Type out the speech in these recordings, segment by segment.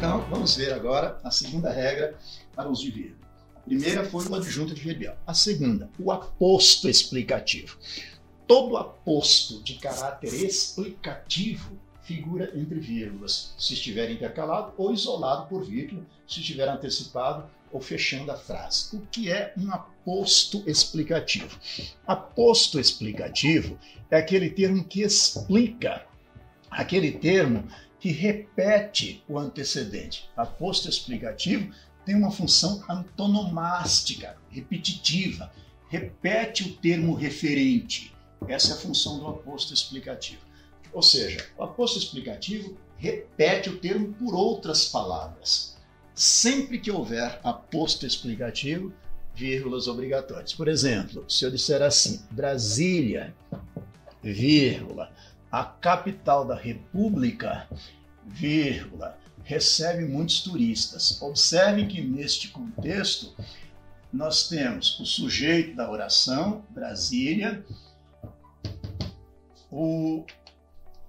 Então, vamos ver agora a segunda regra para o uso de. A primeira foi o adjunto adverbial. A segunda, o aposto explicativo. Todo aposto de caráter explicativo figura entre vírgulas, se estiver intercalado ou isolado por vírgula, se estiver antecipado ou fechando a frase. O que é um aposto explicativo? Aposto explicativo é aquele termo que explica, aquele termo que repete o antecedente. Aposto explicativo tem uma função antonomástica, repetitiva, repete o termo referente. Essa é a função do aposto explicativo. Ou seja, o aposto explicativo repete o termo por outras palavras. Sempre que houver aposto explicativo, vírgulas obrigatórias. Por exemplo, se eu disser assim, Brasília, vírgula, a capital da República, vírgula, recebe muitos turistas. Observem que neste contexto nós temos o sujeito da oração, Brasília, o,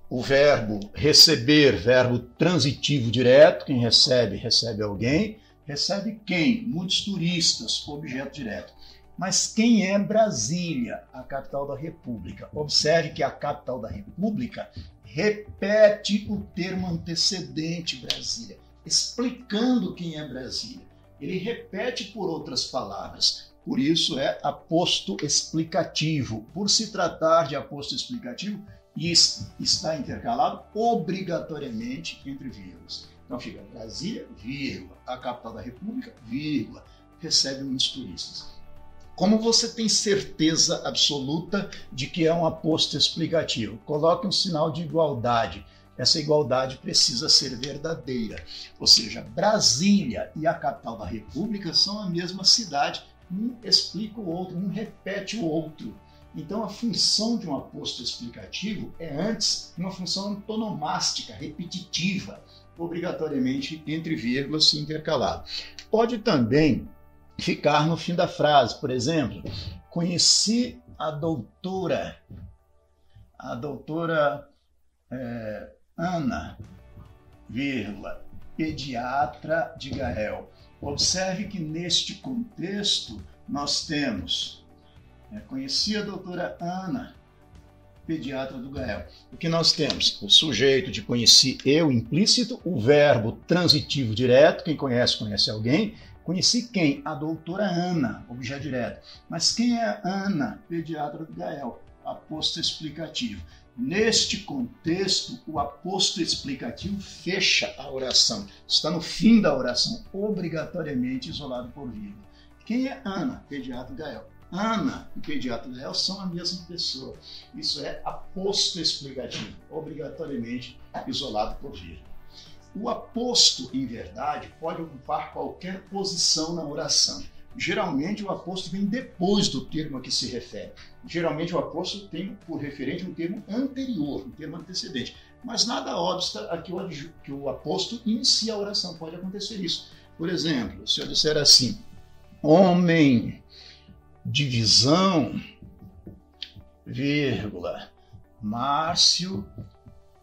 o verbo receber, verbo transitivo direto, quem recebe, recebe alguém, recebe quem? Muitos turistas, objeto direto. Mas quem é Brasília, a capital da República? Observe que a capital da República repete o termo antecedente Brasília, explicando quem é Brasília. Ele repete por outras palavras. Por isso é aposto explicativo. Por se tratar de aposto explicativo, está intercalado obrigatoriamente entre vírgulas. Então fica Brasília, vírgula, a capital da República, vírgula, recebe muitos turistas. Como você tem certeza absoluta de que é um aposto explicativo? Coloque um sinal de igualdade. Essa igualdade precisa ser verdadeira. Ou seja, Brasília e a capital da República são a mesma cidade. Um explica o outro, um repete o outro. Então, a função de um aposto explicativo é antes uma função antonomástica, repetitiva, obrigatoriamente entre vírgulas e intercalado. Pode também ficar no fim da frase. Por exemplo, conheci a doutora, a doutora é, Ana, vírgula, pediatra de Gael. Observe que neste contexto nós temos, é, conheci a doutora Ana, pediatra do Gael. O que nós temos? O sujeito de conheci eu implícito, o verbo transitivo direto, quem conhece, conhece alguém, Conheci quem? A doutora Ana, objeto direto. Mas quem é Ana, pediatra do Gael? Aposto explicativo. Neste contexto, o aposto explicativo fecha a oração. Está no fim da oração, obrigatoriamente isolado por vírgula. Quem é Ana, pediatra do Gael? Ana e pediatra Gael são a mesma pessoa. Isso é aposto explicativo, obrigatoriamente isolado por vírgula. O aposto, em verdade, pode ocupar qualquer posição na oração. Geralmente, o aposto vem depois do termo a que se refere. Geralmente, o aposto tem por referente um termo anterior, um termo antecedente. Mas nada obsta a que o, que o aposto inicie a oração. Pode acontecer isso. Por exemplo, se eu disser assim: homem, divisão, vírgula, Márcio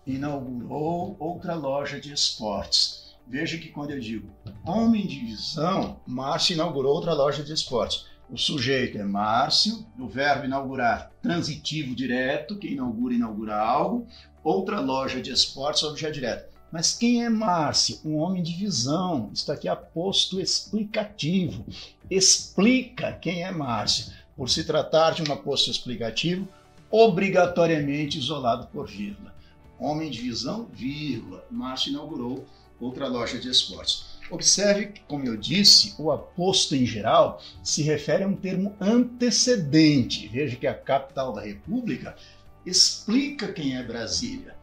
inaugurou outra loja de esportes. Veja que quando eu digo homem de visão, Márcio inaugurou outra loja de esportes. O sujeito é Márcio, o verbo inaugurar transitivo direto, que inaugura, inaugura algo. Outra loja de esportes, objeto direto. Mas quem é Márcio? Um homem de visão. Está aqui aposto explicativo. Explica quem é Márcio. Por se tratar de um aposto explicativo, obrigatoriamente isolado por vírgula. Homem de visão, vírgula. Márcio inaugurou outra loja de esportes. Observe que, como eu disse, o aposto em geral se refere a um termo antecedente. Veja que a capital da República explica quem é Brasília.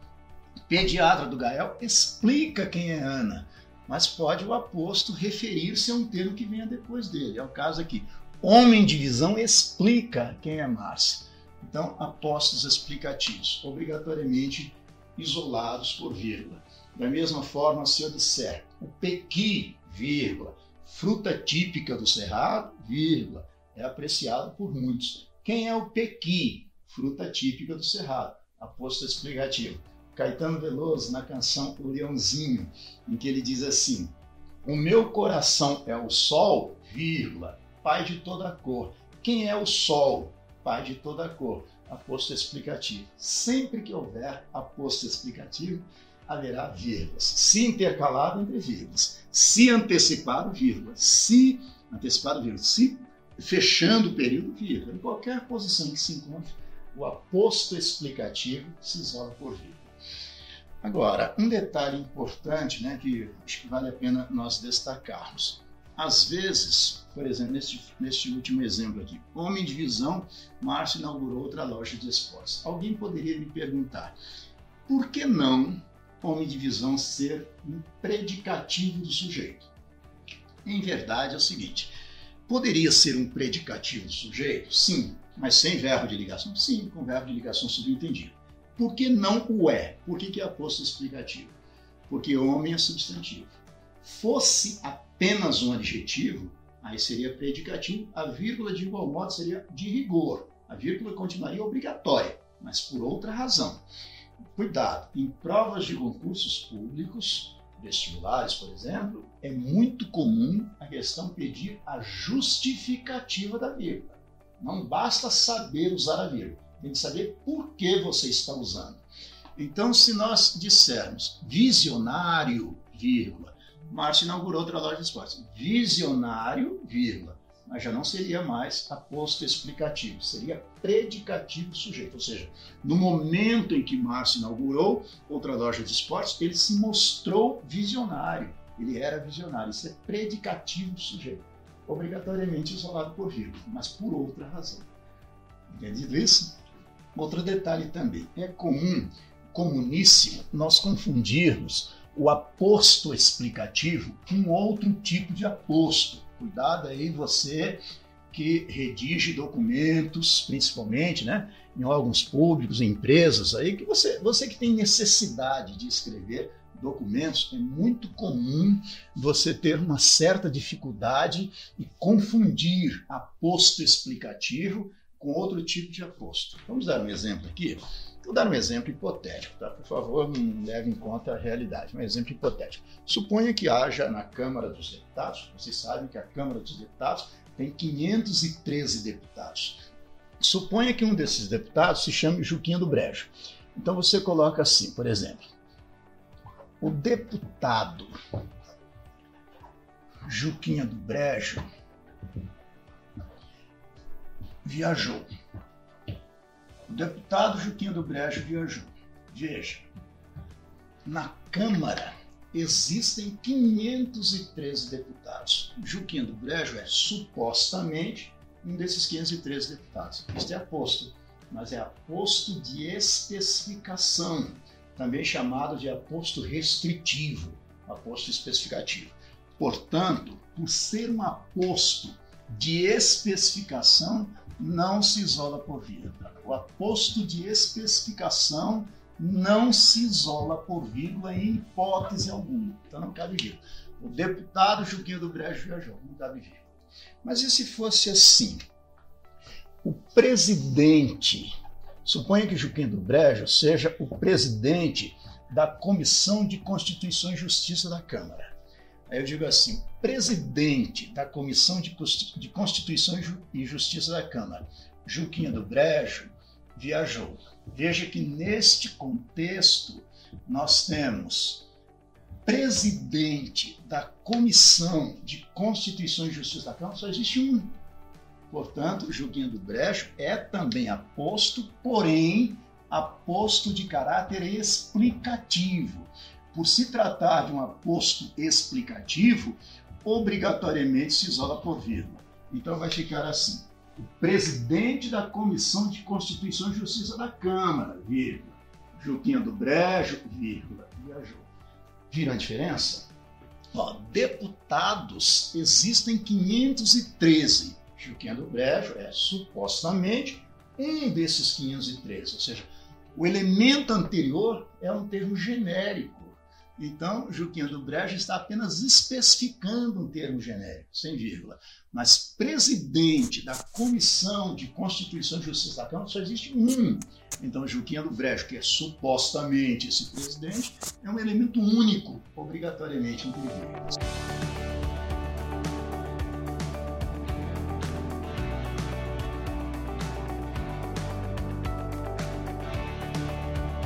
Pediatra do Gael explica quem é Ana. Mas pode o aposto referir-se a um termo que venha depois dele. É o caso aqui. Homem de visão explica quem é Márcio. Então, apostos explicativos, obrigatoriamente isolados por vírgula. Da mesma forma, se eu disser o pequi, vírgula, fruta típica do cerrado, vírgula, é apreciado por muitos. Quem é o pequi? Fruta típica do cerrado. Aposto explicativo. Caetano Veloso na canção O Leãozinho, em que ele diz assim: O meu coração é o sol, vírgula, pai de toda cor. Quem é o sol? Pai de toda cor. Aposto explicativo. Sempre que houver aposto explicativo, haverá vírgulas. Se intercalado entre vírgulas. Se antecipado, vírgula. Se antecipado, vírgula. Se fechando o período, vírgula. Em qualquer posição que se encontre, o aposto explicativo se isola por vírgula. Agora, um detalhe importante né, que acho que vale a pena nós destacarmos. Às vezes, por exemplo, neste, neste último exemplo aqui, Homem de Visão, Márcio inaugurou outra loja de esportes. Alguém poderia me perguntar, por que não Homem de Visão ser um predicativo do sujeito? Em verdade é o seguinte, poderia ser um predicativo do sujeito? Sim, mas sem verbo de ligação? Sim, com verbo de ligação subentendido. Por que não o é? Por que, que é aposto explicativo? Porque homem é substantivo. Fosse apenas um adjetivo, aí seria predicativo, a vírgula de igual modo seria de rigor. A vírgula continuaria obrigatória, mas por outra razão. Cuidado, em provas de concursos públicos, vestibulares, por exemplo, é muito comum a questão pedir a justificativa da vírgula. Não basta saber usar a vírgula, tem que saber por que você está usando. Então, se nós dissermos visionário, vírgula, Márcio inaugurou outra loja de esportes, visionário, vírgula, mas já não seria mais aposto explicativo, seria predicativo sujeito. Ou seja, no momento em que Márcio inaugurou outra loja de esportes, ele se mostrou visionário. Ele era visionário. Isso é predicativo sujeito obrigatoriamente isolado por vírgula, mas por outra razão. Entendido isso? Outro detalhe também: é comum, comuníssimo, nós confundirmos o aposto explicativo com outro tipo de aposto. Cuidado aí você que redige documentos, principalmente, né, em órgãos públicos, em empresas aí, que você, você que tem necessidade de escrever documentos, é muito comum você ter uma certa dificuldade e confundir aposto explicativo com outro tipo de aposto. Vamos dar um exemplo aqui? Vou dar um exemplo hipotético, tá? Por favor, leve em conta a realidade. Um exemplo hipotético. Suponha que haja na Câmara dos Deputados, vocês sabem que a Câmara dos Deputados tem 513 deputados. Suponha que um desses deputados se chame Juquinha do Brejo. Então você coloca assim, por exemplo, o deputado Juquinha do Brejo viajou. O deputado Juquinha do Brejo viajou. Veja, na Câmara existem 513 deputados. Juquinha do Brejo é supostamente um desses 513 deputados. Isto é aposto, mas é aposto de especificação também chamado de aposto restritivo, aposto especificativo. Portanto, por ser um aposto de especificação, não se isola por vírgula. O aposto de especificação não se isola por vírgula em hipótese alguma. Então não cabe vírgula. O deputado Juquinho do Brejo viajou, não cabe vírgula. Mas e se fosse assim? O presidente Suponha que Juquim do Brejo seja o presidente da Comissão de Constituição e Justiça da Câmara. Aí eu digo assim: presidente da Comissão de Constituição e Justiça da Câmara, Juquinha do Brejo, viajou. Veja que neste contexto nós temos presidente da Comissão de Constituição e Justiça da Câmara, só existe um. Portanto, Juguinho do Brejo é também aposto, porém aposto de caráter explicativo. Por se tratar de um aposto explicativo, obrigatoriamente se isola por vírgula. Então vai ficar assim: o presidente da Comissão de Constituição e Justiça da Câmara, vírgula. Juquinha do Brejo, vírgula, viajou. Viram a diferença? Ó, deputados existem 513 Chiquinha do Brejo é supostamente um desses 513, ou seja, o elemento anterior é um termo genérico. Então, Juquinha do Brejo está apenas especificando um termo genérico, sem vírgula. Mas presidente da Comissão de Constituição e Justiça da Câmara só existe um. Então, Juquinha do Brejo, que é supostamente esse presidente, é um elemento único, obrigatoriamente incrível.